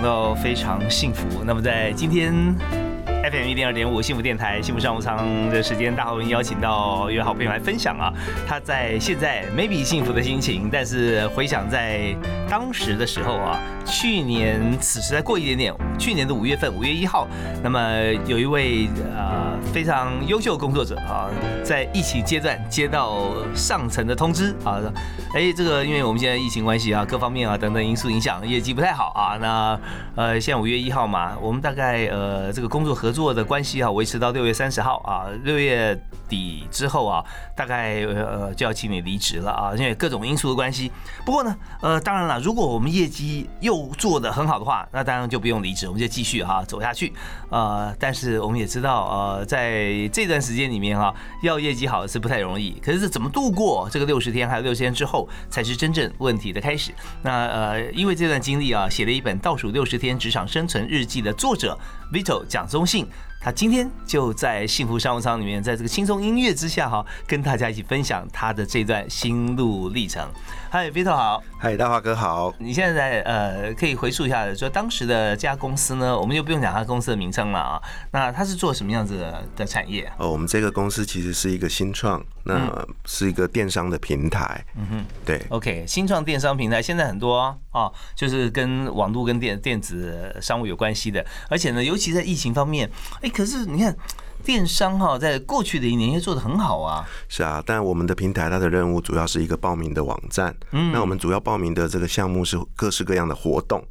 感，到非常幸福。那么在今天 FM 一零二点五幸福电台幸福商务舱的时间，大华邀请到一位好朋友来分享啊，他在现在 maybe 幸福的心情，但是回想在当时的时候啊，去年此时再过一点点，去年的五月份五月一号，那么有一位呃非常优秀工作者啊，在疫情阶段接到上层的通知啊，哎，这个因为我们现在疫情关系啊，各方面啊等等因素影响，业绩不太好啊。那呃，现在五月一号嘛，我们大概呃这个工作合作的关系啊，维持到六月三十号啊，六月底之后啊，大概呃就要请你离职了啊，因为各种因素的关系。不过呢，呃，当然了，如果我们业绩又做得很好的话，那当然就不用离职，我们就继续哈走下去。呃，但是我们也知道，呃，在这段时间里面哈，要业绩好是不太容易。可是怎么度过这个六十天，还有六十天之后，才是真正问题的开始。那呃，因为这段经历啊，写了一本《倒数六十天职场生存日记》的作者 Vito 蒋宗信。他今天就在幸福商务舱里面，在这个轻松音乐之下哈，跟大家一起分享他的这段心路历程。嗨，Vito 好，嗨，大华哥好。你现在呃可以回溯一下，说当时的这家公司呢，我们就不用讲他公司的名称了啊。那他是做什么样子的的产业？哦，我们这个公司其实是一个新创，那是一个电商的平台。嗯哼，对。OK，新创电商平台现在很多啊，就是跟网络跟电电子商务有关系的，而且呢，尤其在疫情方面，哎。可是你看，电商哈，在过去的一年也做的很好啊。是啊，但我们的平台它的任务主要是一个报名的网站。嗯，那我们主要报名的这个项目是各式各样的活动。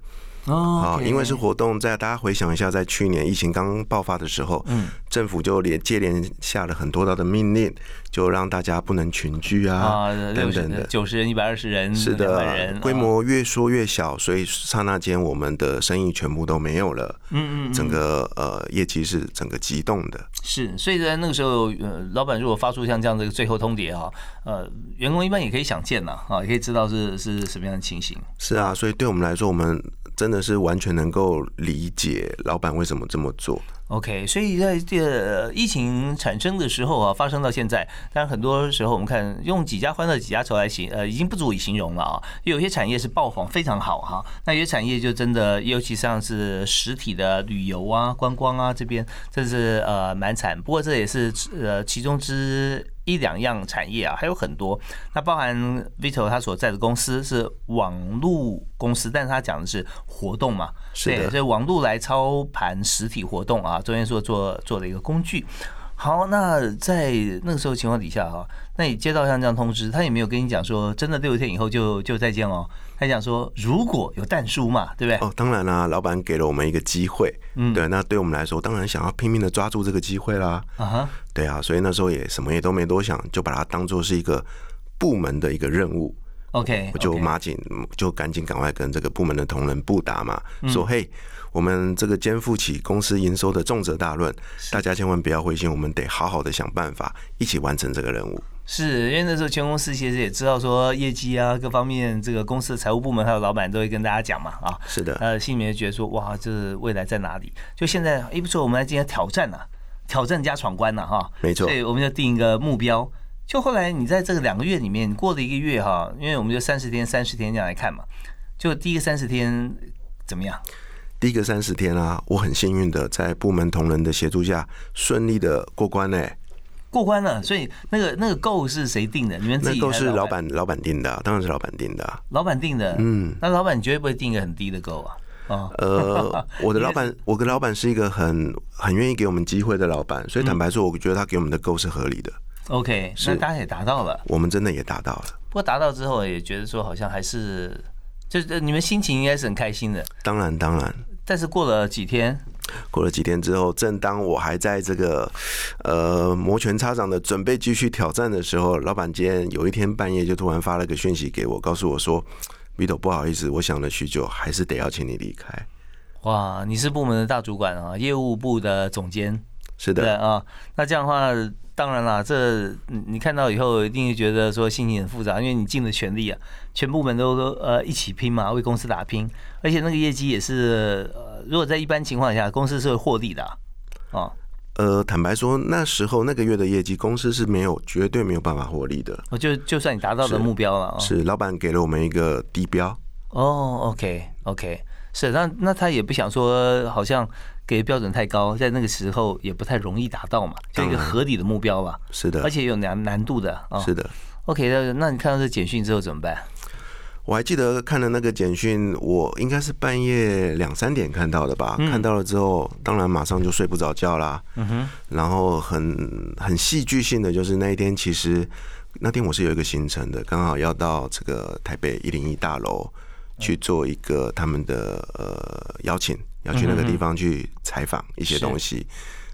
哦，好因为是活动，在大家回想一下，在去年疫情刚爆发的时候，嗯，政府就连接连下了很多道的命令，就让大家不能群聚啊，啊等等的，九十人、一百二十人，是的，规模越缩越小，所以刹那间我们的生意全部都没有了，嗯嗯，整个呃业绩是整个激动的，是，所以在那个时候，呃，老板如果发出像这样的最后通牒啊，呃，员工一般也可以想见呐，啊，也可以知道是是什么样的情形，是啊，所以对我们来说，我们。真的是完全能够理解老板为什么这么做。OK，所以在这疫情产生的时候啊，发生到现在，但很多时候我们看用几家欢乐几家愁来形，呃，已经不足以形容了啊。有些产业是爆红非常好哈，那有些产业就真的，尤其像是实体的旅游啊、观光啊这边，这是呃蛮惨。不过这也是呃其中之。一两样产业啊，还有很多。那包含 Vito 他所在的公司是网络公司，但是他讲的是活动嘛，对，所以网络来操盘实体活动啊，中间说做做了一个工具。好，那在那个时候情况底下哈，那你接到像这样通知，他也没有跟你讲说，真的六天以后就就再见哦。他讲说，如果有蛋叔嘛，对不对？哦，当然啦，老板给了我们一个机会，嗯，对，那对我们来说，当然想要拼命的抓住这个机会啦。啊哈，对啊，所以那时候也什么也都没多想，就把它当做是一个部门的一个任务。OK，我就马紧就赶紧赶快跟这个部门的同仁布达嘛，说嘿。我们这个肩负起公司营收的重责大任，大家千万不要灰心，我们得好好的想办法，一起完成这个任务。是因为那时候全公司其实也知道说业绩啊，各方面这个公司的财务部门还有老板都会跟大家讲嘛，啊，是的，呃，心里面觉得说哇，这未来在哪里？就现在，哎，不错，我们来今天挑战呐，挑战加闯关呐，哈，没错，所以我们就定一个目标。就后来你在这个两个月里面过了一个月哈，因为我们就三十天、三十天这样来看嘛，就第一个三十天怎么样？第一个三十天啊，我很幸运的在部门同仁的协助下顺利的过关呢。过关了，所以那个那个够是谁定的？你们自己？那够是老板老板定的，当然是老板定的。老板定的，嗯，那老板绝对不会定一个很低的够啊。啊，呃，我的老板，我的老板是一个很很愿意给我们机会的老板，所以坦白说，我觉得他给我们的够是合理的。OK，那大家也达到了，我们真的也达到了。不过达到之后，也觉得说好像还是，就是你们心情应该是很开心的。当然，当然。但是过了几天，过了几天之后，正当我还在这个呃摩拳擦掌的准备继续挑战的时候，老板今天有一天半夜就突然发了个讯息给我，告诉我说：“Vito，不好意思，我想了许久，还是得要请你离开。”哇，你是部门的大主管啊，业务部的总监，是的啊。那这样的话，当然啦，这你看到以后一定会觉得说心情很复杂，因为你尽了全力啊，全部门都都呃一起拼嘛，为公司打拼，而且那个业绩也是呃，如果在一般情况下，公司是会获利的啊。呃，坦白说，那时候那个月的业绩，公司是没有绝对没有办法获利的。我就就算你达到的目标了，是老板给了我们一个低标。哦，OK，OK。是，那那他也不想说，好像给标准太高，在那个时候也不太容易达到嘛，就一个合理的目标吧。是的，而且有难难度的啊。是的。OK，那那你看到这简讯之后怎么办？我还记得看了那个简讯，我应该是半夜两三点看到的吧。看到了之后，当然马上就睡不着觉啦。嗯哼。然后很很戏剧性的就是那一天，其实那天我是有一个行程的，刚好要到这个台北一零一大楼。去做一个他们的呃邀请，要去那个地方去采访一些东西，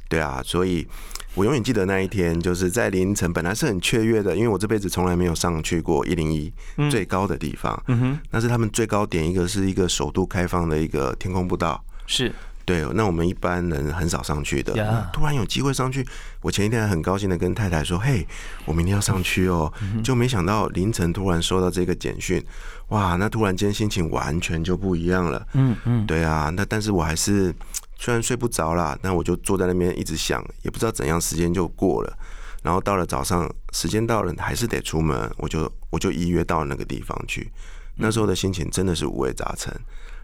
对啊，所以我永远记得那一天，就是在凌晨，本来是很雀跃的，因为我这辈子从来没有上去过一零一最高的地方，嗯哼，那是他们最高点，一个是一个首都开放的一个天空步道，是。对，那我们一般人很少上去的。突然有机会上去，我前一天还很高兴的跟太太说：“嘿，我明天要上去哦。”就没想到凌晨突然收到这个简讯，哇！那突然间心情完全就不一样了。嗯嗯，对啊，那但是我还是虽然睡不着啦，但我就坐在那边一直想，也不知道怎样时间就过了。然后到了早上，时间到了还是得出门，我就我就依约到那个地方去。那时候的心情真的是五味杂陈。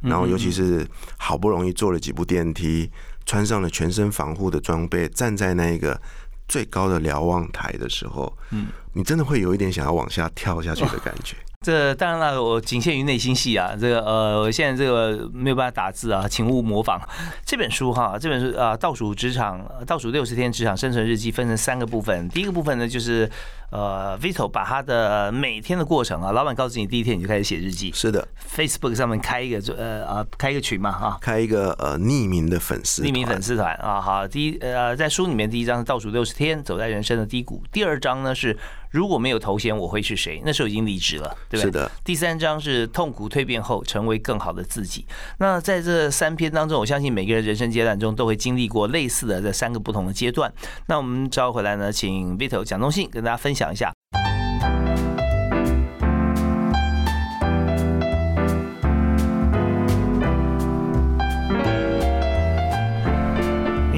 然后，尤其是好不容易坐了几部电梯，穿上了全身防护的装备，站在那个最高的瞭望台的时候，嗯，你真的会有一点想要往下跳下去的感觉。这当然了，我仅限于内心戏啊。这个呃，我现在这个没有办法打字啊，请勿模仿。这本书哈，这本书啊，倒数职场，倒数六十天职场生存日记，分成三个部分。第一个部分呢，就是。呃，Vito 把他的每天的过程啊，老板告诉你第一天你就开始写日记，是的，Facebook 上面开一个呃啊开一个群嘛哈，开一个呃匿名的粉丝匿名粉丝团啊，好，第一呃在书里面第一章是倒数六十天走在人生的低谷，第二章呢是如果没有头衔我会是谁，那时候已经离职了，对不对？是的，第三章是痛苦蜕变后成为更好的自己。那在这三篇当中，我相信每个人人生阶段中都会经历过类似的这三个不同的阶段。那我们招回来呢，请 Vito 蒋东信跟大家分享。讲一下。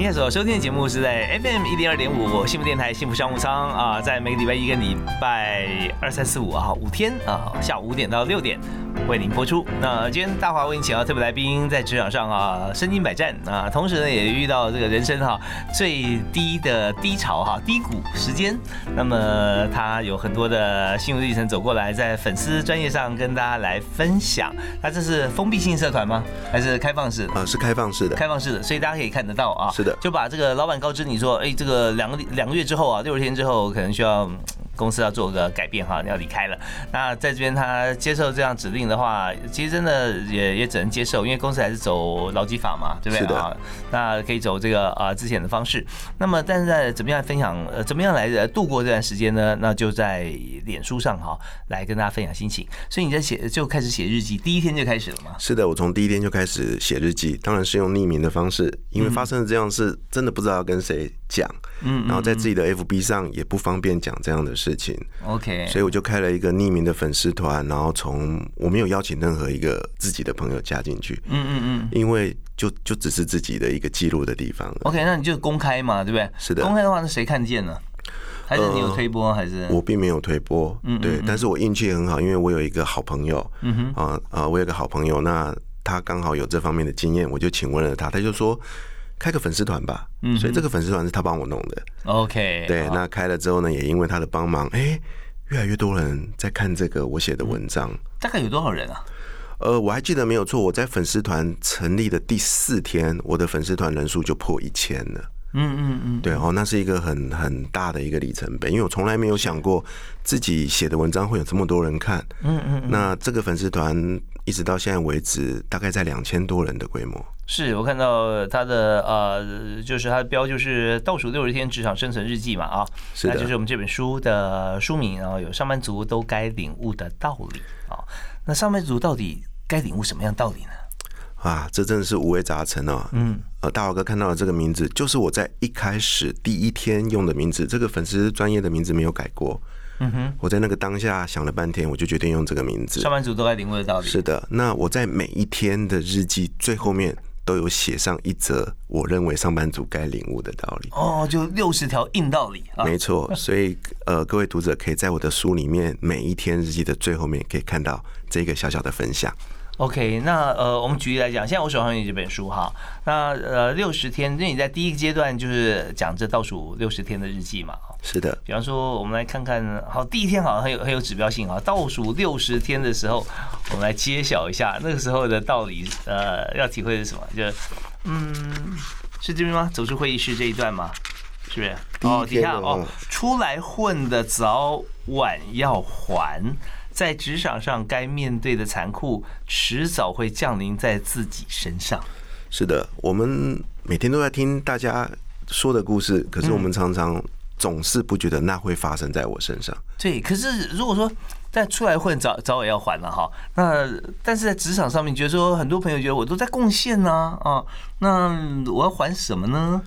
您所收听的节目是在 FM 一零二点五幸福电台幸福商务舱啊，在每个礼拜一跟礼拜二、三、四、五啊，五天啊，下午五点到六点。为您播出。那今天大华为您请到特别来宾，在职场上啊，身经百战啊，同时呢也遇到这个人生哈最低的低潮哈低谷时间。那么他有很多的心路历程走过来，在粉丝专业上跟大家来分享。他这是封闭性社团吗？还是开放式？啊，是开放式的，开放式的，所以大家可以看得到啊。是的，就把这个老板告知你说，哎，这个两个两个月之后啊，六十天之后可能需要。公司要做个改变哈，要离开了。那在这边他接受这样指令的话，其实真的也也只能接受，因为公司还是走劳基法嘛，对不对啊？那可以走这个啊之前的方式。那么，但是在怎么样分享，呃，怎么样来度过这段时间呢？那就在脸书上哈，来跟大家分享心情。所以你在写就开始写日记，第一天就开始了吗？是的，我从第一天就开始写日记，当然是用匿名的方式，因为发生了这样事，真的不知道要跟谁讲。嗯，然后在自己的 FB 上也不方便讲这样的事情。OK，所以我就开了一个匿名的粉丝团，然后从我没有邀请任何一个自己的朋友加进去。嗯嗯嗯，因为就就只是自己的一个记录的地方。OK，那你就公开嘛，对不对？是的。公开的话，那谁看见呢？还是你有推播？还是我并没有推播？嗯，对。但是我运气很好，因为我有一个好朋友。嗯哼。啊啊，我有个好朋友，那他刚好有这方面的经验，我就请问了他，他就说。开个粉丝团吧，嗯，所以这个粉丝团是他帮我弄的。OK，对，那开了之后呢，也因为他的帮忙，哎，越来越多人在看这个我写的文章。大概有多少人啊？呃，我还记得没有错，我在粉丝团成立的第四天，我的粉丝团人数就破一千了。嗯嗯嗯，对哦，那是一个很很大的一个里程碑，因为我从来没有想过自己写的文章会有这么多人看。嗯嗯嗯，那这个粉丝团一直到现在为止，大概在两千多人的规模。是我看到他的呃，就是他的标就是倒数六十天职场生存日记嘛啊，是的那就是我们这本书的书名，然后有上班族都该领悟的道理啊。那上班族到底该领悟什么样道理呢？啊，这真的是五味杂陈哦。嗯，呃，大华哥看到的这个名字，就是我在一开始第一天用的名字，这个粉丝专业的名字没有改过。嗯哼，我在那个当下想了半天，我就决定用这个名字。上班族都该领悟的道理。是的，那我在每一天的日记最后面都有写上一则我认为上班族该领悟的道理。哦，就六十条硬道理啊。没错，所以呃，各位读者可以在我的书里面每一天日记的最后面可以看到这个小小的分享。OK，那呃，我们举例来讲，现在我手上有这本书哈，那呃六十天，那你在第一个阶段就是讲这倒数六十天的日记嘛，是的，比方说，我们来看看，好，第一天好像很有很有指标性啊，倒数六十天的时候，我们来揭晓一下那个时候的道理，呃，要体会的是什么？就是嗯，是这边吗？走出会议室这一段吗？是不是？哦，底下哦，出来混的早晚要还，在职场上该面对的残酷，迟早会降临在自己身上。是的，我们每天都在听大家说的故事，可是我们常常总是不觉得那会发生在我身上。对，可是如果说在出来混，早早晚要还了哈。那但是在职场上面，觉得说很多朋友觉得我都在贡献呢啊，那我要还什么呢？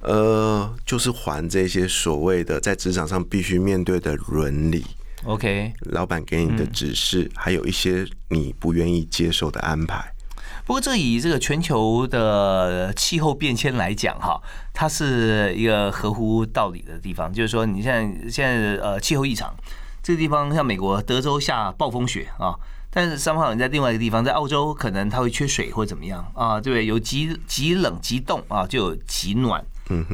呃，就是还这些所谓的在职场上必须面对的伦理，OK，老板给你的指示，还有一些你不愿意接受的安排。不过这以这个全球的气候变迁来讲哈，它是一个合乎道理的地方。就是说，你现在现在呃气候异常，这个地方像美国德州下暴风雪啊，但是三号你在另外一个地方，在澳洲可能它会缺水或怎么样啊，对不对？有极极冷极冻啊，就有极暖。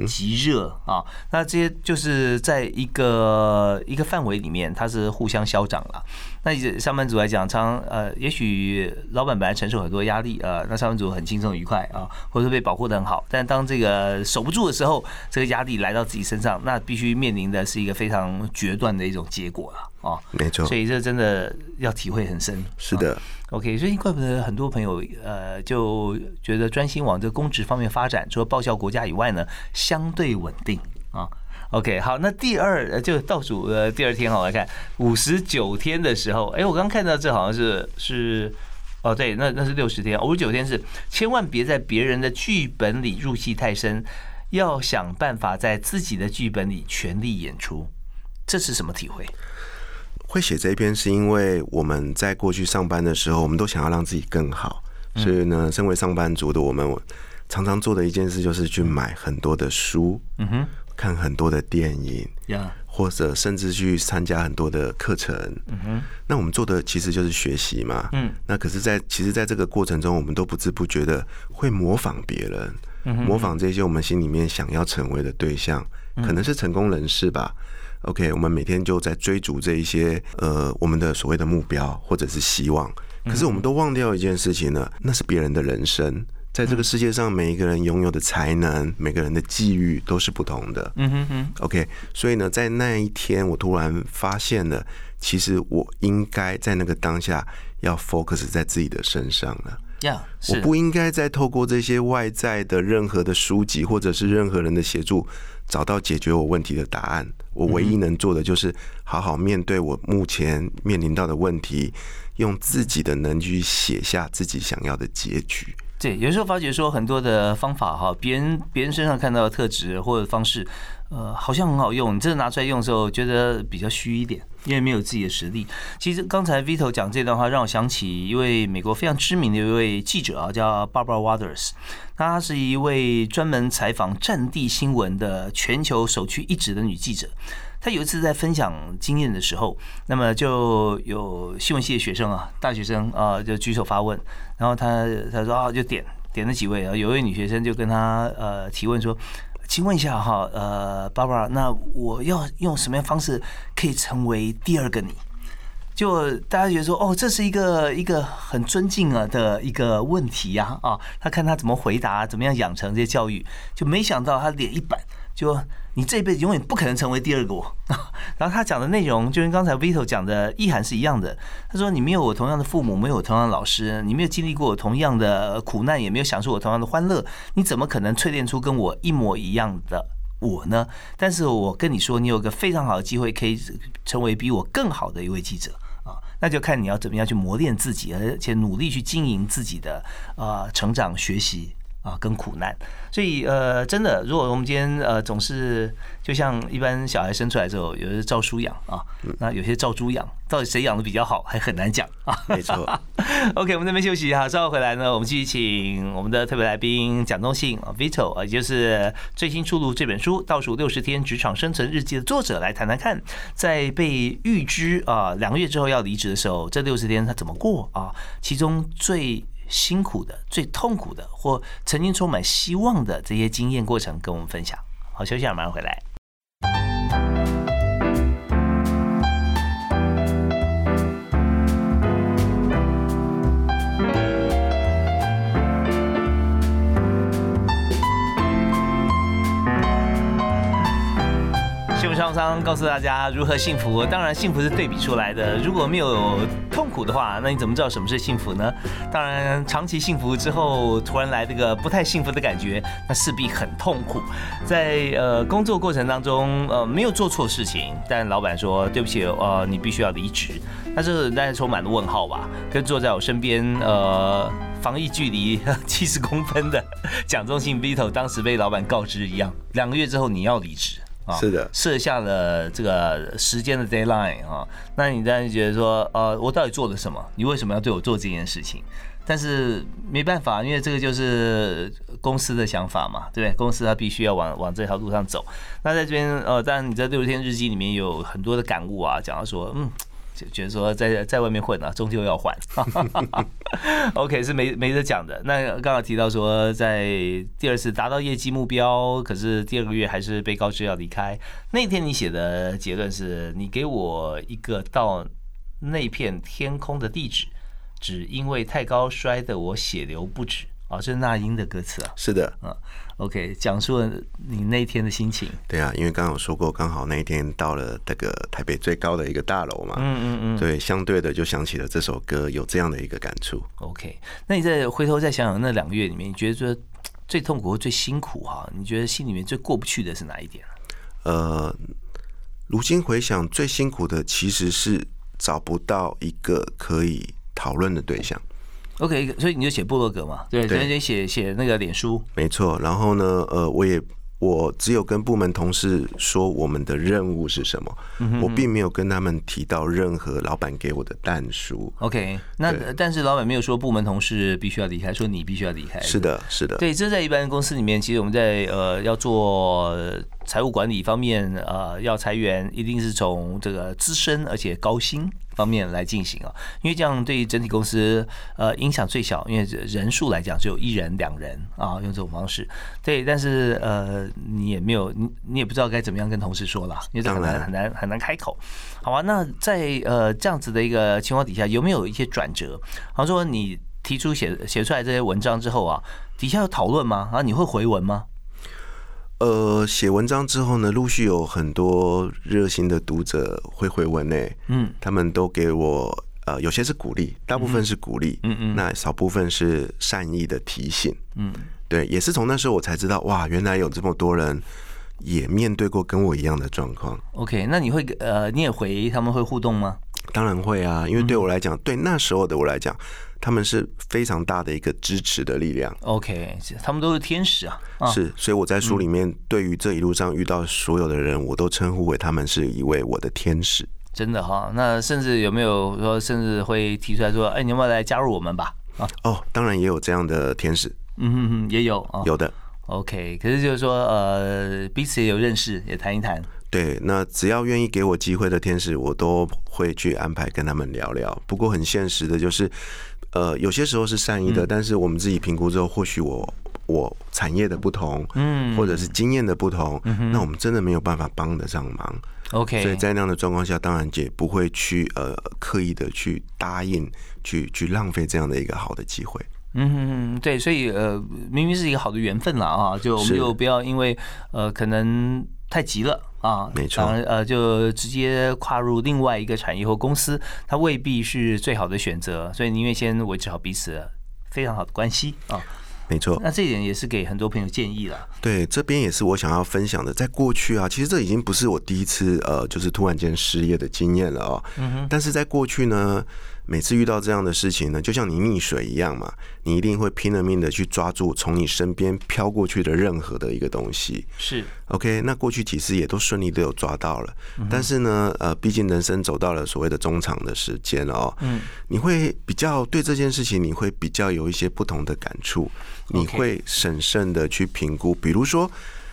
极热啊，那这些就是在一个一个范围里面，它是互相消长了。那以上班族来讲，常呃，也许老板本来承受很多压力啊，那上班族很轻松愉快啊，或者被保护的很好。但当这个守不住的时候，这个压力来到自己身上，那必须面临的是一个非常决断的一种结果了啊。没错所，以这真的要体会很深。是的，OK，所以怪不得很多朋友呃就觉得专心往这个公职方面发展，除了报效国家以外呢，相对稳定啊。OK，好，那第二呃就倒数呃第二天哈，我来看五十九天的时候，哎，我刚看到这好像是是哦对，那那是六十天，五十九天是千万别在别人的剧本里入戏太深，要想办法在自己的剧本里全力演出。这是什么体会？会写这一篇是因为我们在过去上班的时候，我们都想要让自己更好，所以呢，身为上班族的我们，常常做的一件事就是去买很多的书，嗯哼，看很多的电影，呀，或者甚至去参加很多的课程。嗯哼，那我们做的其实就是学习嘛。嗯，那可是在，其实在这个过程中，我们都不知不觉的会模仿别人，模仿这些我们心里面想要成为的对象，可能是成功人士吧。OK，我们每天就在追逐这一些呃我们的所谓的目标或者是希望，可是我们都忘掉一件事情呢，那是别人的人生。在这个世界上，每一个人拥有的才能，每个人的际遇都是不同的。嗯哼哼，OK，所以呢，在那一天，我突然发现了，其实我应该在那个当下要 focus 在自己的身上了。呀，是我不应该再透过这些外在的任何的书籍或者是任何人的协助，找到解决我问题的答案。我唯一能做的就是好好面对我目前面临到的问题，用自己的能力去写下自己想要的结局。对，有时候发觉说很多的方法哈，别人别人身上看到的特质或者方式，呃，好像很好用，你真的拿出来用的时候，觉得比较虚一点，因为没有自己的实力。其实刚才 Vito 讲这段话，让我想起一位美国非常知名的一位记者啊，叫 Barbara Waters，她是一位专门采访战地新闻的全球首屈一指的女记者。他有一次在分享经验的时候，那么就有新闻系的学生啊，大学生啊，就举手发问，然后他他说啊，就点点了几位啊，有一位女学生就跟他呃提问说，请问一下哈，呃，Barbara，那我要用什么样方式可以成为第二个你？就大家觉得说，哦，这是一个一个很尊敬啊的一个问题呀，啊，他看他怎么回答，怎么样养成这些教育，就没想到他脸一板，就你这辈子永远不可能成为第二个我。然后他讲的内容就跟刚才 Vito 讲的意涵是一样的。他说：“你没有我同样的父母，没有我同样的老师，你没有经历过我同样的苦难，也没有享受我同样的欢乐，你怎么可能淬炼出跟我一模一样的我呢？但是我跟你说，你有个非常好的机会，可以成为比我更好的一位记者啊！那就看你要怎么样去磨练自己，而且努力去经营自己的呃成长学习。”啊，跟苦难，所以呃，真的，如果我们今天呃总是就像一般小孩生出来之后，有些照书养啊，那有些照猪养，到底谁养的比较好，还很难讲啊。没错。OK，我们这边休息一下，稍后回来呢，我们继续请我们的特别来宾蒋东信啊，Vito 啊，也就是最新出炉这本书《倒数六十天职场生存日记》的作者，来谈谈看，在被预知啊两个月之后要离职的时候，这六十天他怎么过啊？其中最辛苦的、最痛苦的，或曾经充满希望的这些经验过程，跟我们分享。好，休息啊，马上回来。创伤告诉大家如何幸福。当然，幸福是对比出来的。如果没有痛苦的话，那你怎么知道什么是幸福呢？当然，长期幸福之后，突然来这个不太幸福的感觉，那势必很痛苦。在呃工作过程当中，呃没有做错事情，但老板说对不起，呃你必须要离职，那这个大概充满了问号吧。跟坐在我身边，呃防疫距离七十公分的蒋中信 Vito 当时被老板告知一样，两个月之后你要离职。啊，是的，设下了这个时间的 deadline 啊，那你当然觉得说，呃，我到底做了什么？你为什么要对我做这件事情？但是没办法，因为这个就是公司的想法嘛，对不对？公司它必须要往往这条路上走。那在这边，呃，当然你在六十天日记里面有很多的感悟啊，讲到说，嗯。就觉得说在在外面混啊，终究要还。OK 是没没得讲的。那刚刚提到说，在第二次达到业绩目标，可是第二个月还是被告知要离开。那天你写的结论是你给我一个到那片天空的地址，只因为太高摔得我血流不止。哦，这是那英的歌词啊。是的，嗯，OK，讲述了你那一天的心情。对啊，因为刚刚有说过，刚好那一天到了这个台北最高的一个大楼嘛。嗯嗯嗯。对，相对的就想起了这首歌，有这样的一个感触。OK，那你再回头再想想那两个月里面，你觉得最最痛苦、最辛苦哈？你觉得心里面最过不去的是哪一点？呃，如今回想，最辛苦的其实是找不到一个可以讨论的对象。OK，所以你就写部落格嘛，对，直接写写那个脸书，没错。然后呢，呃，我也我只有跟部门同事说我们的任务是什么，我并没有跟他们提到任何老板给我的弹书。OK，那但是老板没有说部门同事必须要离开，说你必须要离开。是的，是的。对，这在一般公司里面，其实我们在呃要做财务管理方面，呃要裁员，一定是从这个资深而且高薪。方面来进行啊，因为这样对整体公司呃影响最小，因为人数来讲只有一人两人啊，用这种方式对，但是呃你也没有你你也不知道该怎么样跟同事说了，因为这很难很难很难开口。好啊，那在呃这样子的一个情况底下，有没有一些转折？好像说你提出写写出来这些文章之后啊，底下有讨论吗？啊，你会回文吗？呃，写文章之后呢，陆续有很多热心的读者会回文呢。嗯，他们都给我呃，有些是鼓励，大部分是鼓励，嗯嗯，那少部分是善意的提醒。嗯，对，也是从那时候我才知道，哇，原来有这么多人也面对过跟我一样的状况。OK，那你会呃，你也回他们会互动吗？当然会啊，因为对我来讲，对那时候的我来讲。他们是非常大的一个支持的力量。OK，他们都是天使啊。是，所以我在书里面对于这一路上遇到所有的人，我都称呼为他们是一位我的天使。真的哈，那甚至有没有说，甚至会提出来说，哎，你要不要来加入我们吧？啊，哦，当然也有这样的天使。嗯哼哼，也有啊，有的。OK，可是就是说，呃，彼此也有认识，也谈一谈。对，那只要愿意给我机会的天使，我都会去安排跟他们聊聊。不过很现实的就是。呃，有些时候是善意的，但是我们自己评估之后，或许我我产业的不同，嗯，或者是经验的不同，那我们真的没有办法帮得上忙。OK，所以在那样的状况下，当然也不会去呃刻意的去答应，去去浪费这样的一个好的机会。嗯对，所以呃，明明是一个好的缘分了啊，就我们就不要因为呃可能太急了啊，没错呃就直接跨入另外一个产业或公司，它未必是最好的选择，所以宁愿先维持好彼此非常好的关系啊。没错，那这一点也是给很多朋友建议了。对，这边也是我想要分享的。在过去啊，其实这已经不是我第一次呃，就是突然间失业的经验了哦。嗯哼但是在过去呢，每次遇到这样的事情呢，就像你溺水一样嘛，你一定会拼了命的去抓住从你身边飘过去的任何的一个东西。是，OK，那过去几次也都顺利都有抓到了，但是呢，呃，毕竟人生走到了所谓的中场的时间哦，嗯，你会比较对这件事情，你会比较有一些不同的感触，你会审慎的去评估，比如说，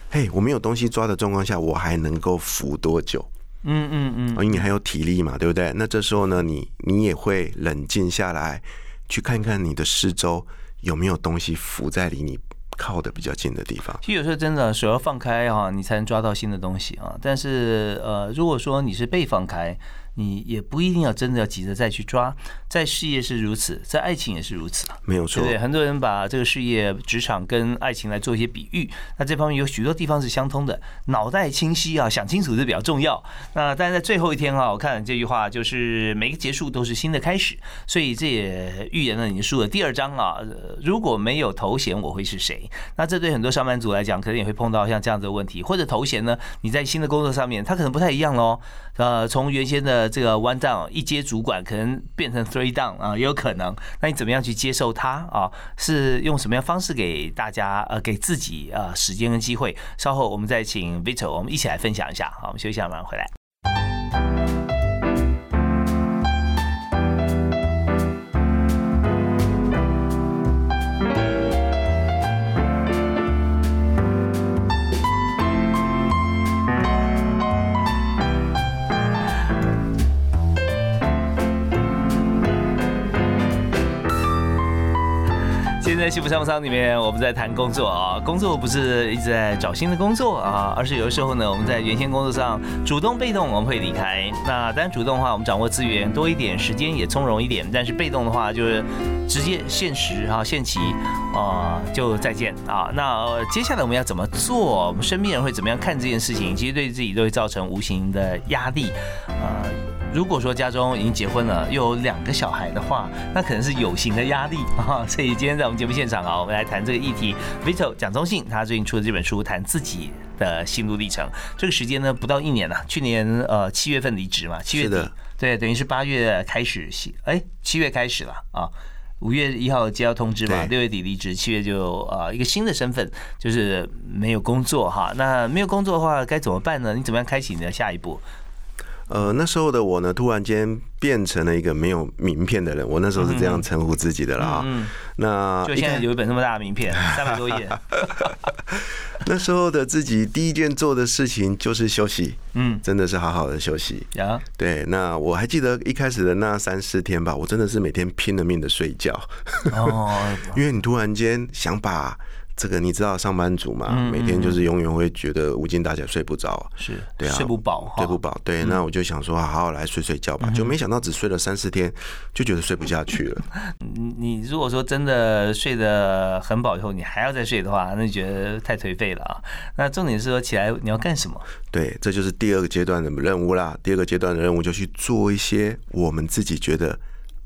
嘿，我没有东西抓的状况下，我还能够浮多久？嗯嗯嗯，哦因为你还有体力嘛，对不对？那这时候呢，你你也会冷静下来，去看看你的四周有没有东西浮在离你靠的比较近的地方。其实有时候真的手要放开啊，你才能抓到新的东西啊。但是呃，如果说你是被放开，你也不一定要真的要急着再去抓。在事业是如此，在爱情也是如此啊。没有错对，对？很多人把这个事业、职场跟爱情来做一些比喻，那这方面有许多地方是相通的。脑袋清晰啊，想清楚是比较重要。那但是在最后一天啊，我看这句话就是每个结束都是新的开始，所以这也预言了你的书的第二章啊。呃如果没有头衔，我会是谁？那这对很多上班族来讲，可能也会碰到像这样子的问题，或者头衔呢，你在新的工作上面，它可能不太一样喽。呃，从原先这个 one down 一阶主管，可能变成 three down 啊，也有可能。那你怎么样去接受他啊？是用什么样方式给大家呃给自己呃时间跟机会？稍后我们再请 Vito，我们一起来分享一下。好，我们休息一下，马上回来。在幸福商务舱里面，我们在谈工作啊，工作不是一直在找新的工作啊，而是有的时候呢，我们在原先工作上主动被动我们会离开。那当然主动的话，我们掌握资源多一点，时间也从容一点；但是被动的话，就是直接现实哈，限期啊、就再见啊。那、接下来我们要怎么做？我们身边人会怎么样看这件事情？其实对自己都会造成无形的压力啊。如果说家中已经结婚了，又有两个小孩的话，那可能是有形的压力啊。所以今天在我们节目现场啊，我们来谈这个议题。Vito 蒋中信他最近出的这本书，谈自己的心路历程。这个时间呢不到一年了，去年呃七月份离职嘛，七月底对，等于是八月开始，哎七月开始了啊。五月一号接到通知嘛，六月底离职，七月就呃一个新的身份，就是没有工作哈。那没有工作的话该怎么办呢？你怎么样开启你的下一步？呃，那时候的我呢，突然间变成了一个没有名片的人。我那时候是这样称呼自己的啦。啊嗯，那就现在有一本这么大的名片，三百多页。那时候的自己第一件做的事情就是休息，嗯，真的是好好的休息。呀，对，那我还记得一开始的那三四天吧，我真的是每天拼了命的睡觉，哦，因为你突然间想把这个，你知道上班族嘛，嗯每天就是永远会觉得无精打采，睡不着。是，对啊睡不饱，哈睡不饱，对，那我就想说，好好来睡睡觉吧，就没想到只睡了三四天，就觉得睡不下去了。你你如果说真的睡得很饱以后，你还要再睡的话，那你觉得太颓废了啊。那重点是说起来你要干什么？对，这就是第二个阶段的任务啦。第二个阶段的任务就去做一些我们自己觉得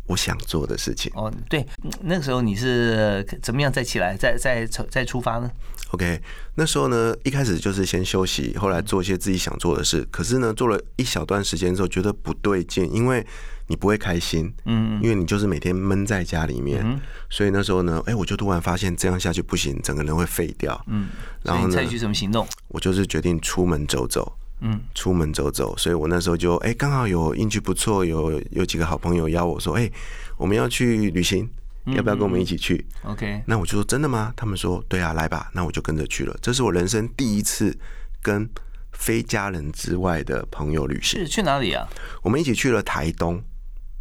我想做的事情。哦，对，那个时候你是怎么样再起来，再再再出发呢？OK，那时候呢，一开始就是先休息，后来做一些自己想做的事。可是呢，做了一小段时间之后，觉得不对劲，因为你不会开心，嗯因为你就是每天闷在家里面，嗯所以那时候呢，哎、我就突然发现这样下去不行，整个人会废掉。嗯，然后呢采取什么行动？我就是决定出门走走。嗯，出门走走，所以我那时候就哎，刚、好有运气不错，有有几个好朋友邀我说，哎、我们要去旅行，要不要跟我们一起去？OK，那我就说真的吗？他们说对啊，来吧，那我就跟着去了。这是我人生第一次跟非家人之外的朋友旅行。是去哪里啊？我们一起去了台东，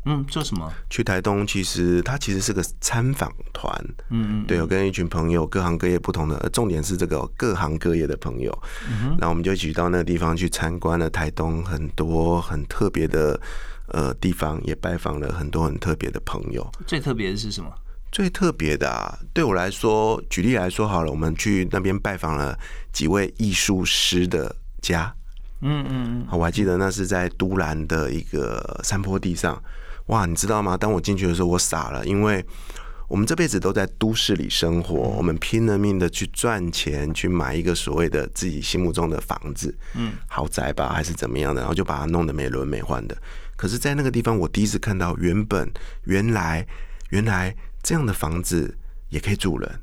嗯，做什么？去台东，其实它其实是个参访团。嗯嗯，对，我跟一群朋友，各行各业不同的，重点是这个各行各业的朋友。嗯那我们就一起到那个地方去参观了台东很多很特别的呃地方，也拜访了很多很特别的朋友。最特别的是什么？最特别的啊，对我来说，举例来说好了，我们去那边拜访了几位艺术师的家。嗯嗯嗯，我还记得那是在都兰的一个山坡地上。哇，你知道吗？当我进去的时候，我傻了，因为我们这辈子都在都市里生活，我们拼了命的去赚钱，去买一个所谓的自己心目中的房子，嗯，豪宅吧，还是怎么样的，然后就把它弄得美轮美奂的。可是，在那个地方，我第一次看到，原本原来原来这样的房子也可以住人。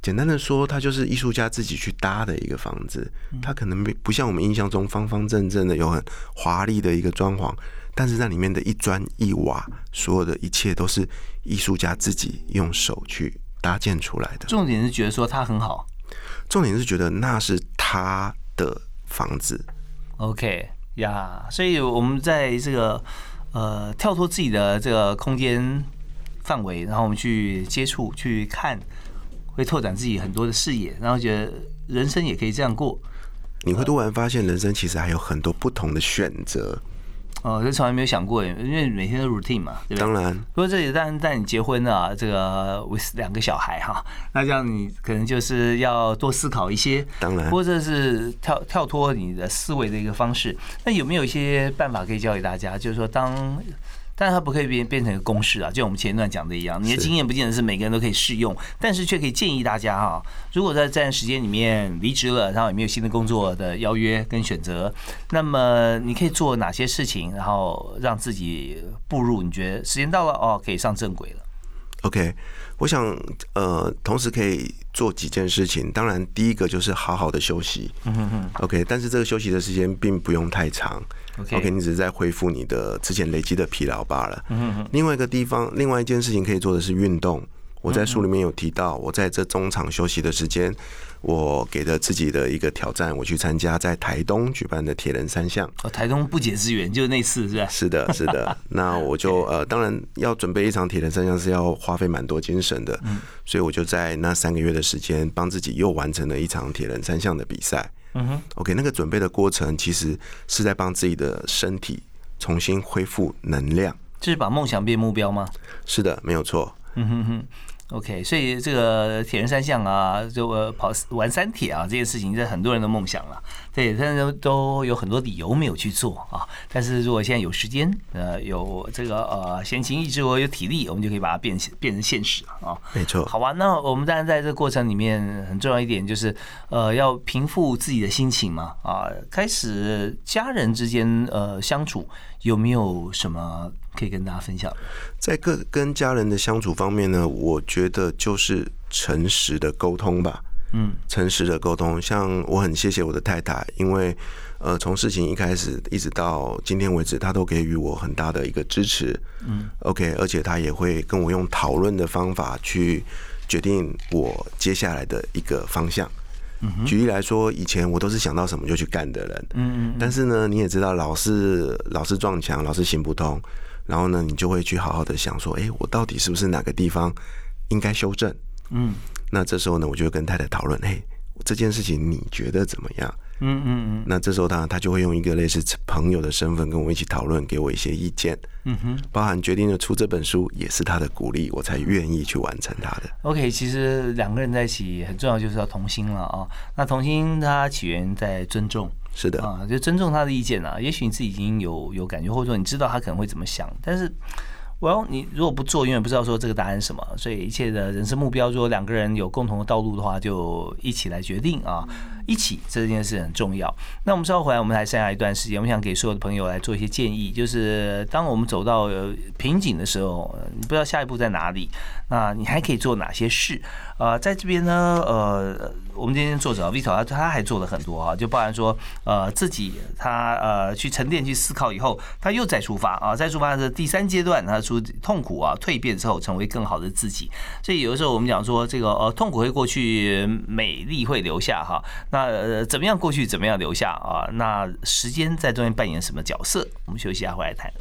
简单的说，它就是艺术家自己去搭的一个房子，它可能不像我们印象中方方正正的，有很华丽的一个装潢。但是在里面的一砖一瓦，所有的一切都是艺术家自己用手去搭建出来的。重点是觉得说它很好，重点是觉得那是他的房子。OK 呀，所以我们在这个呃跳脱自己的这个空间范围，然后我们去接触、去看，会拓展自己很多的视野，然后觉得人生也可以这样过。你会突然发现，人生其实还有很多不同的选择。哦，这从来没有想过，因为每天都 routine 嘛，对不对？当然。不过这里，但但你结婚了，这个 with 两个小孩哈，那这样你可能就是要多思考一些。当然。不过这是跳跳脱你的思维的一个方式。那有没有一些办法可以教给大家？就是说，当但是它不可以变变成一个公式啊，就像我们前一段讲的一样，你的经验不见得是每个人都可以适用，但是却可以建议大家哈，如果在这段时间里面离职了，然后也没有新的工作的邀约跟选择，那么你可以做哪些事情，然后让自己步入你觉得时间到了哦，可以上正轨了。OK，我想呃，同时可以做几件事情。当然，第一个就是好好的休息。嗯哼哼。OK，但是这个休息的时间并不用太长。OK，你只是在恢复你的之前累积的疲劳罢了。嗯。另外一个地方，另外一件事情可以做的是运动。我在书里面有提到，我在这中场休息的时间，我给了自己的一个挑战，我去参加在台东举办的铁人三项。哦，台东不解之缘就那次，是吧？是的，是的。那我就呃，当然要准备一场铁人三项是要花费蛮多精神的，嗯，所以我就在那三个月的时间，帮自己又完成了一场铁人三项的比赛。嗯哼，OK，那个准备的过程其实是在帮自己的身体重新恢复能量，就是把梦想变目标吗？是的，没有错。嗯哼哼。OK，所以这个铁人三项啊，就跑玩三铁啊，这件事情是很多人的梦想了。对，但是都有很多理由没有去做啊。但是如果现在有时间，呃，有这个呃闲情逸致我有体力，我们就可以把它变变成现实啊。没错。好吧，那我们当然在这个过程里面很重要一点就是，呃，要平复自己的心情嘛。啊，开始家人之间呃相处有没有什么？可以跟大家分享，在跟跟家人的相处方面呢，我觉得就是诚实的沟通吧。嗯，诚实的沟通，像我很谢谢我的太太，因为呃，从事情一开始一直到今天为止，她都给予我很大的一个支持。嗯，OK，而且她也会跟我用讨论的方法去决定我接下来的一个方向。举例来说，以前我都是想到什么就去干的人。嗯嗯，但是呢，你也知道，老是老是撞墙，老是行不通。然后呢，你就会去好好的想说，哎，我到底是不是哪个地方应该修正？嗯，那这时候呢，我就会跟太太讨论，哎，这件事情你觉得怎么样？嗯嗯嗯。那这时候他他就会用一个类似朋友的身份跟我一起讨论，给我一些意见。嗯哼，包含决定了出这本书，也是他的鼓励，我才愿意去完成他的。OK，其实两个人在一起很重要，就是要同心了啊。那同心它起源在尊重。是的啊，就尊重他的意见啊。也许你自己已经有有感觉，或者说你知道他可能会怎么想，但是。我要你如果不做，永远不知道说这个答案是什么。所以一切的人生目标，如果两个人有共同的道路的话，就一起来决定啊，一起这件事很重要。那我们稍后回来，我们还剩下一段时间，我想给所有的朋友来做一些建议，就是当我们走到瓶颈的时候，你不知道下一步在哪里，那你还可以做哪些事？呃，在这边呢，呃，我们今天作者 Vito 他他还做了很多啊，就包含说，呃，自己他呃去沉淀去思考以后，他又再出发啊，再出发的第三阶段，他出痛苦啊，蜕变之后成为更好的自己。所以有的时候我们讲说，这个呃痛苦会过去，美丽会留下哈。那那呃怎么样过去，怎么样留下啊？那时间在中间扮演什么角色？我们休息一下，回来谈。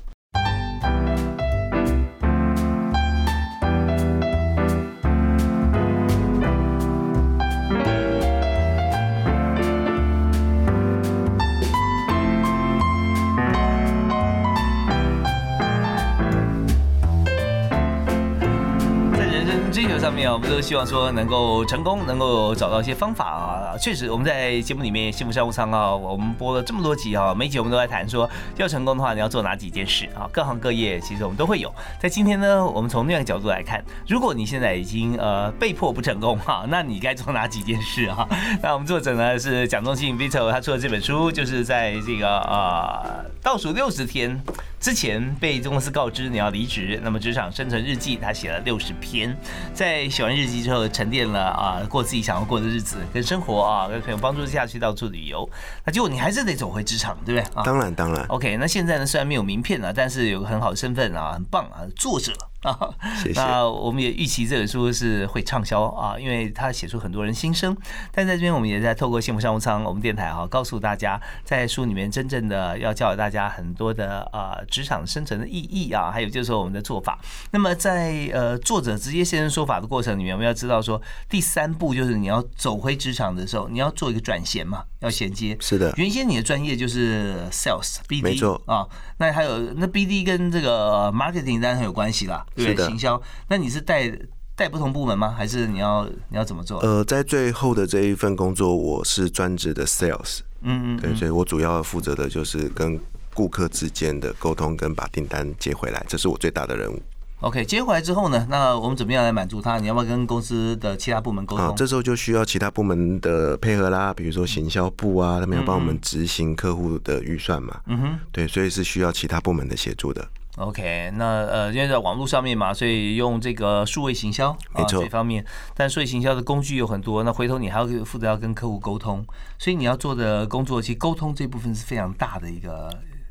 上面，我们都希望说能够成功，能够找到一些方法啊。确实，我们在节目里面《幸福商务舱》啊，我们播了这么多集啊，每集我们都在谈说，要成功的话，你要做哪几件事啊？各行各业其实我们都会有。在今天呢，我们从另一个角度来看，如果你现在已经呃被迫不成功哈，那你该做哪几件事啊？那我们作者呢是蒋中信 Vito，他出的这本书就是在这个呃倒数六十天之前被公司告知你要离职，那么职场生存日记他写了六十篇。在写完日记之后，沉淀了啊，过自己想要过的日子跟生活啊，跟朋友帮助下去到处旅游。那结果你还是得走回职场，对不对啊？当然，当然。OK，那现在呢，虽然没有名片了，但是有个很好的身份啊，很棒啊，作者。啊，谢谢。那我们也预期这本书是会畅销啊，因为他写出很多人心声。但在这边，我们也在透过幸福商务舱，我们电台哈，告诉大家，在书里面真正的要教大家很多的呃职场生存的意义啊，还有就是说我们的做法。那么在呃作者直接现身说法的过程里面，我们要知道说，第三步就是你要走回职场的时候，你要做一个转衔嘛，要衔接。是的。原先你的专业就是 sales BD，没错啊。那还有那 BD 跟这个 marketing 当然很有关系啦。对，行销。那你是带带不同部门吗？还是你要你要怎么做？呃，在最后的这一份工作，我是专职的 sales。嗯嗯，对，所以我主要负责的就是跟顾客之间的沟通，跟把订单接回来，这是我最大的任务。OK，接回来之后呢，那我们怎么样来满足他？你要不要跟公司的其他部门沟通？这时候就需要其他部门的配合啦，比如说行销部啊，他们要帮我们执行客户的预算嘛。嗯哼，对，所以是需要其他部门的协助的。OK，那呃，因为在网络上面嘛，所以用这个数位行销啊这方面，但数位行销的工具有很多，那回头你还要负责要跟客户沟通，所以你要做的工作，其实沟通这部分是非常大的一个。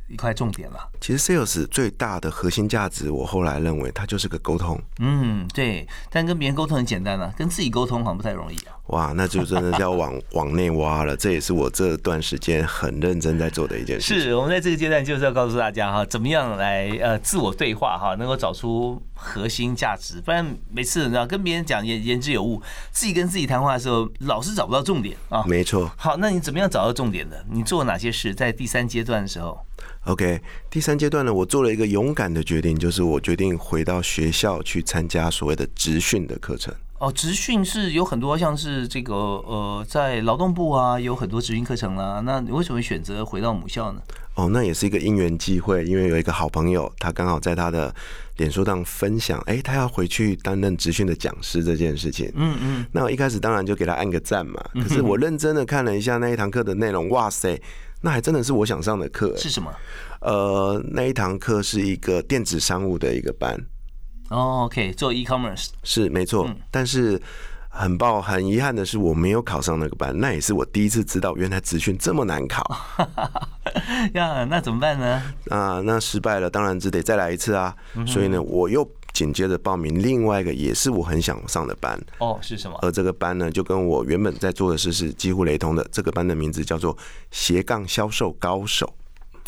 一块重点了。其实 sales 最大的核心价值，我后来认为它就是个沟通。嗯，对。但跟别人沟通很简单啊，跟自己沟通好像不太容易啊。哇，那就真的要往往内挖了。这也是我这段时间很认真在做的一件事。是我们在这个阶段就是要告诉大家哈，怎么样来呃自我对话哈，能够找出核心价值。不然每次你知道跟别人讲言言之有物，自己跟自己谈话的时候老是找不到重点啊。没错。好，那你怎么样找到重点的？你做哪些事？在第三阶段的时候。OK，第三阶段呢，我做了一个勇敢的决定，就是我决定回到学校去参加所谓的职训的课程。哦，职训是有很多，像是这个呃，在劳动部啊，有很多职训课程啦。那你为什么选择回到母校呢？哦，那也是一个因缘机会，因为有一个好朋友，他刚好在他的脸书上分享，哎，他要回去担任职训的讲师这件事情。嗯嗯。那我一开始当然就给他按个赞嘛。可是我认真的看了一下那一堂课的内容，哇塞！那还真的是我想上的课，是什么？呃，那一堂课是一个电子商务的一个班。哦，OK，做 e-commerce 是没错，但是很抱很遗憾的是，我没有考上那个班。那也是我第一次知道，原来职训这么难考。呀，那怎么办呢？啊，那失败了，当然只得再来一次啊。所以呢，我又。紧接着报名另外一个也是我很想上的班哦，是什么？而这个班呢，就跟我原本在做的事是几乎雷同的。这个班的名字叫做斜杠销售高手。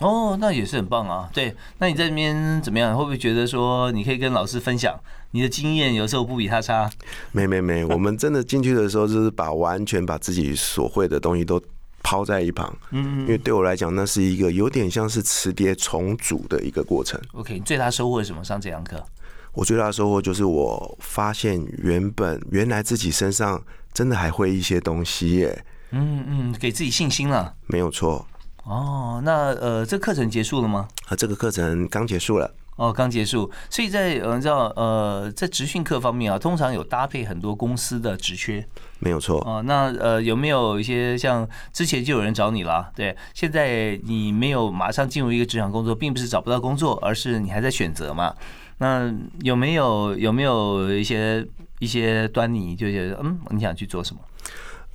哦，那也是很棒啊。对，那你在这边怎么样？会不会觉得说你可以跟老师分享你的经验？有时候不比他差？没没没，我们真的进去的时候就是把完全把自己所会的东西都抛在一旁。嗯，因为对我来讲，那是一个有点像是磁碟重组的一个过程。OK，你最大收获是什么？上这堂课？我最大的收获就是，我发现原本原来自己身上真的还会一些东西耶。嗯嗯，给自己信心了。没有错。哦，那呃，这课程结束了吗？啊，这个课程刚结束了。哦，刚结束。所以在呃，知道呃，在职训课方面啊，通常有搭配很多公司的职缺。没有错。哦，那呃，有没有一些像之前就有人找你了？对，现在你没有马上进入一个职场工作，并不是找不到工作，而是你还在选择嘛。那有没有有没有一些一些端倪，就觉得嗯，你想去做什么？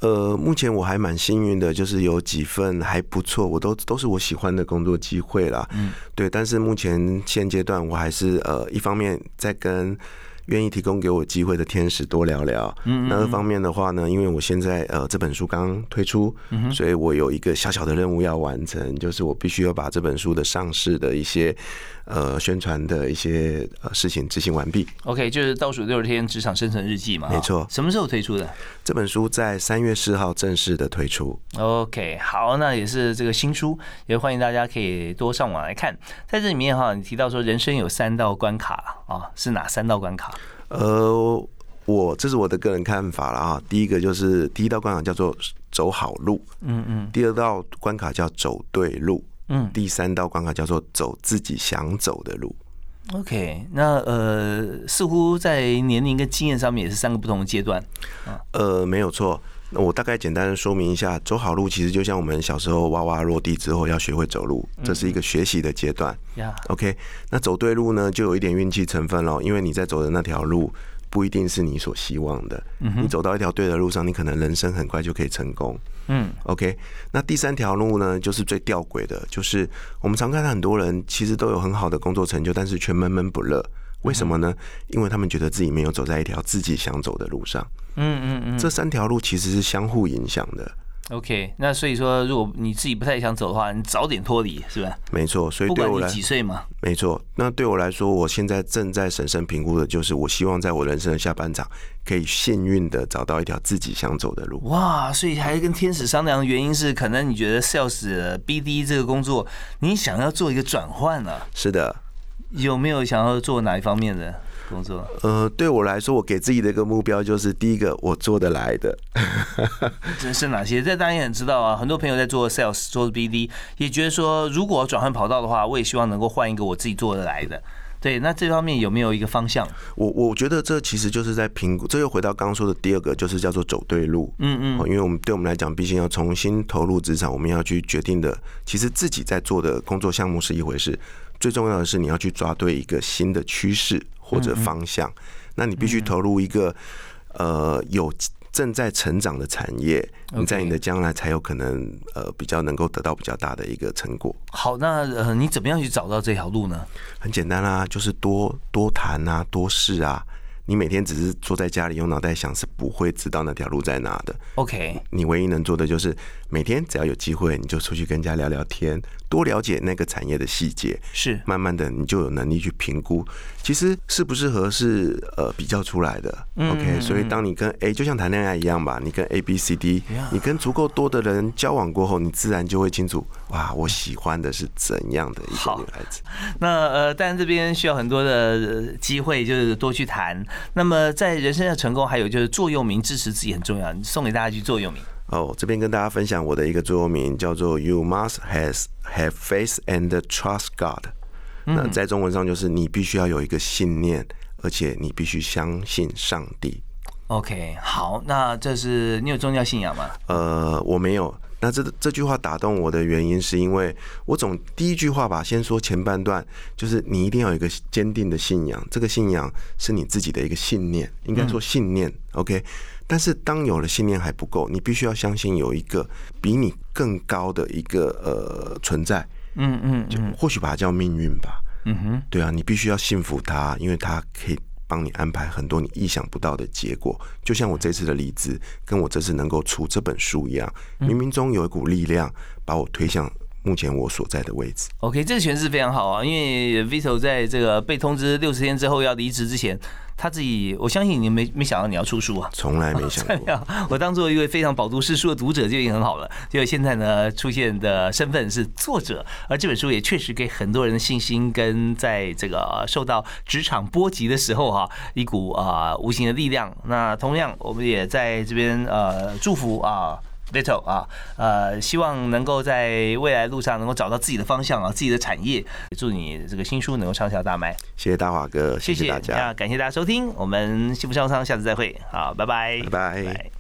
呃，目前我还蛮幸运的，就是有几份还不错，我都都是我喜欢的工作机会啦。嗯，对。但是目前现阶段，我还是呃，一方面在跟愿意提供给我机会的天使多聊聊。嗯，那二方面的话呢，因为我现在呃这本书刚推出，所以我有一个小小的任务要完成，就是我必须要把这本书的上市的一些。呃，宣传的一些呃事情执行完毕。OK，就是倒数六十天职场生存日记嘛。没错。什么时候推出的？这本书在三月四号正式的推出。OK，好，那也是这个新书，也欢迎大家可以多上网来看。在这里面哈，你提到说人生有三道关卡啊，是哪三道关卡？呃，我这是我的个人看法了啊。第一个就是第一道关卡叫做走好路，嗯嗯第二道关卡叫走对路，嗯第三道关卡叫做走自己想走的路。，OK，那呃，似乎在年龄跟经验上面也是三个不同的阶段。呃，没有错。那我大概简单的说明一下，走好路其实就像我们小时候娃娃落地之后要学会走路，这是一个学习的阶段。呀，OK，那走对路呢，就有一点运气成分咯，因为你在走的那条路不一定是你所希望的。你走到一条对的路上，你可能人生很快就可以成功。嗯 OK，那第三条路呢，就是最吊诡的，就是我们常看到很多人其实都有很好的工作成就，但是却闷闷不乐。为什么呢？因为他们觉得自己没有走在一条自己想走的路上。嗯嗯嗯这三条路其实是相互影响的，，OK，那所以说，如果你自己不太想走的话，你早点脱离，是吧？没错。所以不对我来，几岁嘛。没错。那对我来说，我现在正在审慎评估的就是，我希望在我人生的下半场，可以幸运的找到一条自己想走的路。哇，所以还跟天使商量的原因是，可能你觉得 sales BD 这个工作，你想要做一个转换呢、是的，有没有想要做哪一方面的工作？呃，对我来说，我给自己的一个目标就是，第一个我做得来的，这是哪些？这大家也很知道啊，很多朋友在做 sales 做 BD，也觉得说，如果转换跑道的话，我也希望能够换一个我自己做得来的。对，那这方面有没有一个方向？我我觉得这其实就是在评估，这又回到刚刚说的第二个，就是叫做走对路。嗯嗯哦，因为我们对我们来讲，毕竟要重新投入职场，我们要去决定的，其实自己在做的工作项目是一回事，最重要的是你要去抓对一个新的趋势或者方向。那你必须投入一个呃有正在成长的产业，你在你的将来才有可能呃比较能够得到比较大的一个成果。好，那呃，你怎么样去找到这条路呢？很简单啦、就是多多谈啊，多试啊。你每天只是坐在家里用脑袋想，是不会知道那条路在哪的。OK，你唯一能做的就是每天只要有机会，你就出去跟人家聊聊天，多了解那个产业的细节。是慢慢的，你就有能力去评估，其实适不适合是呃比较出来的。OK，所以当你跟 A 就像谈恋爱一样吧，你跟 A、B、C、D，你跟足够多的人交往过后，你自然就会清楚，哇，我喜欢的是怎样的一个女孩子。那呃，当然这边需要很多的呃机会，就是多去谈。那么在人生的成功，还有就是座右铭支持自己很重要。你送给大家一句座右铭。哦，这边跟大家分享我的一个座右铭，叫做 “You must has have faith and trust God”。那在中文上就是你必须要有一个信念，而且你必须相信上帝。OK，好，那这是你有宗教信仰吗？呃，我没有。那这这句话打动我的原因，是因为我总第一句话吧，先说前半段，就是你一定要有一个坚定的信仰，这个信仰是你自己的一个信念，应该说信念。OK，但是当有了信念还不够，你必须要相信有一个比你更高的一个呃存在，嗯嗯就或许把它叫命运吧。嗯哼，对啊，你必须要信服它，因为它可以帮你安排很多你意想不到的结果。就像我这次的离职，跟我这次能够出这本书一样，冥冥中有一股力量把我推向目前我所在的位置。OK，这个诠释非常好啊，因为 Vito 在这个被通知六十天之后要离职之前，他自己我相信你没没想到你要出书啊。从来没想过，我当做一位非常饱读诗书的读者就已经很好了。结果现在呢，出现的身份是作者，而这本书也确实给很多人的信心，跟在这个受到职场波及的时候哈、一股啊、无形的力量。那同样，我们也在这边呃祝福啊。Little 啊，呃，希望能够在未来路上能够找到自己的方向啊，自己的产业。也祝你这个新书能够畅销大卖。谢谢大华哥，谢谢大家，那感谢大家收听，我们幸福商商，下次再会，好，拜拜，拜拜。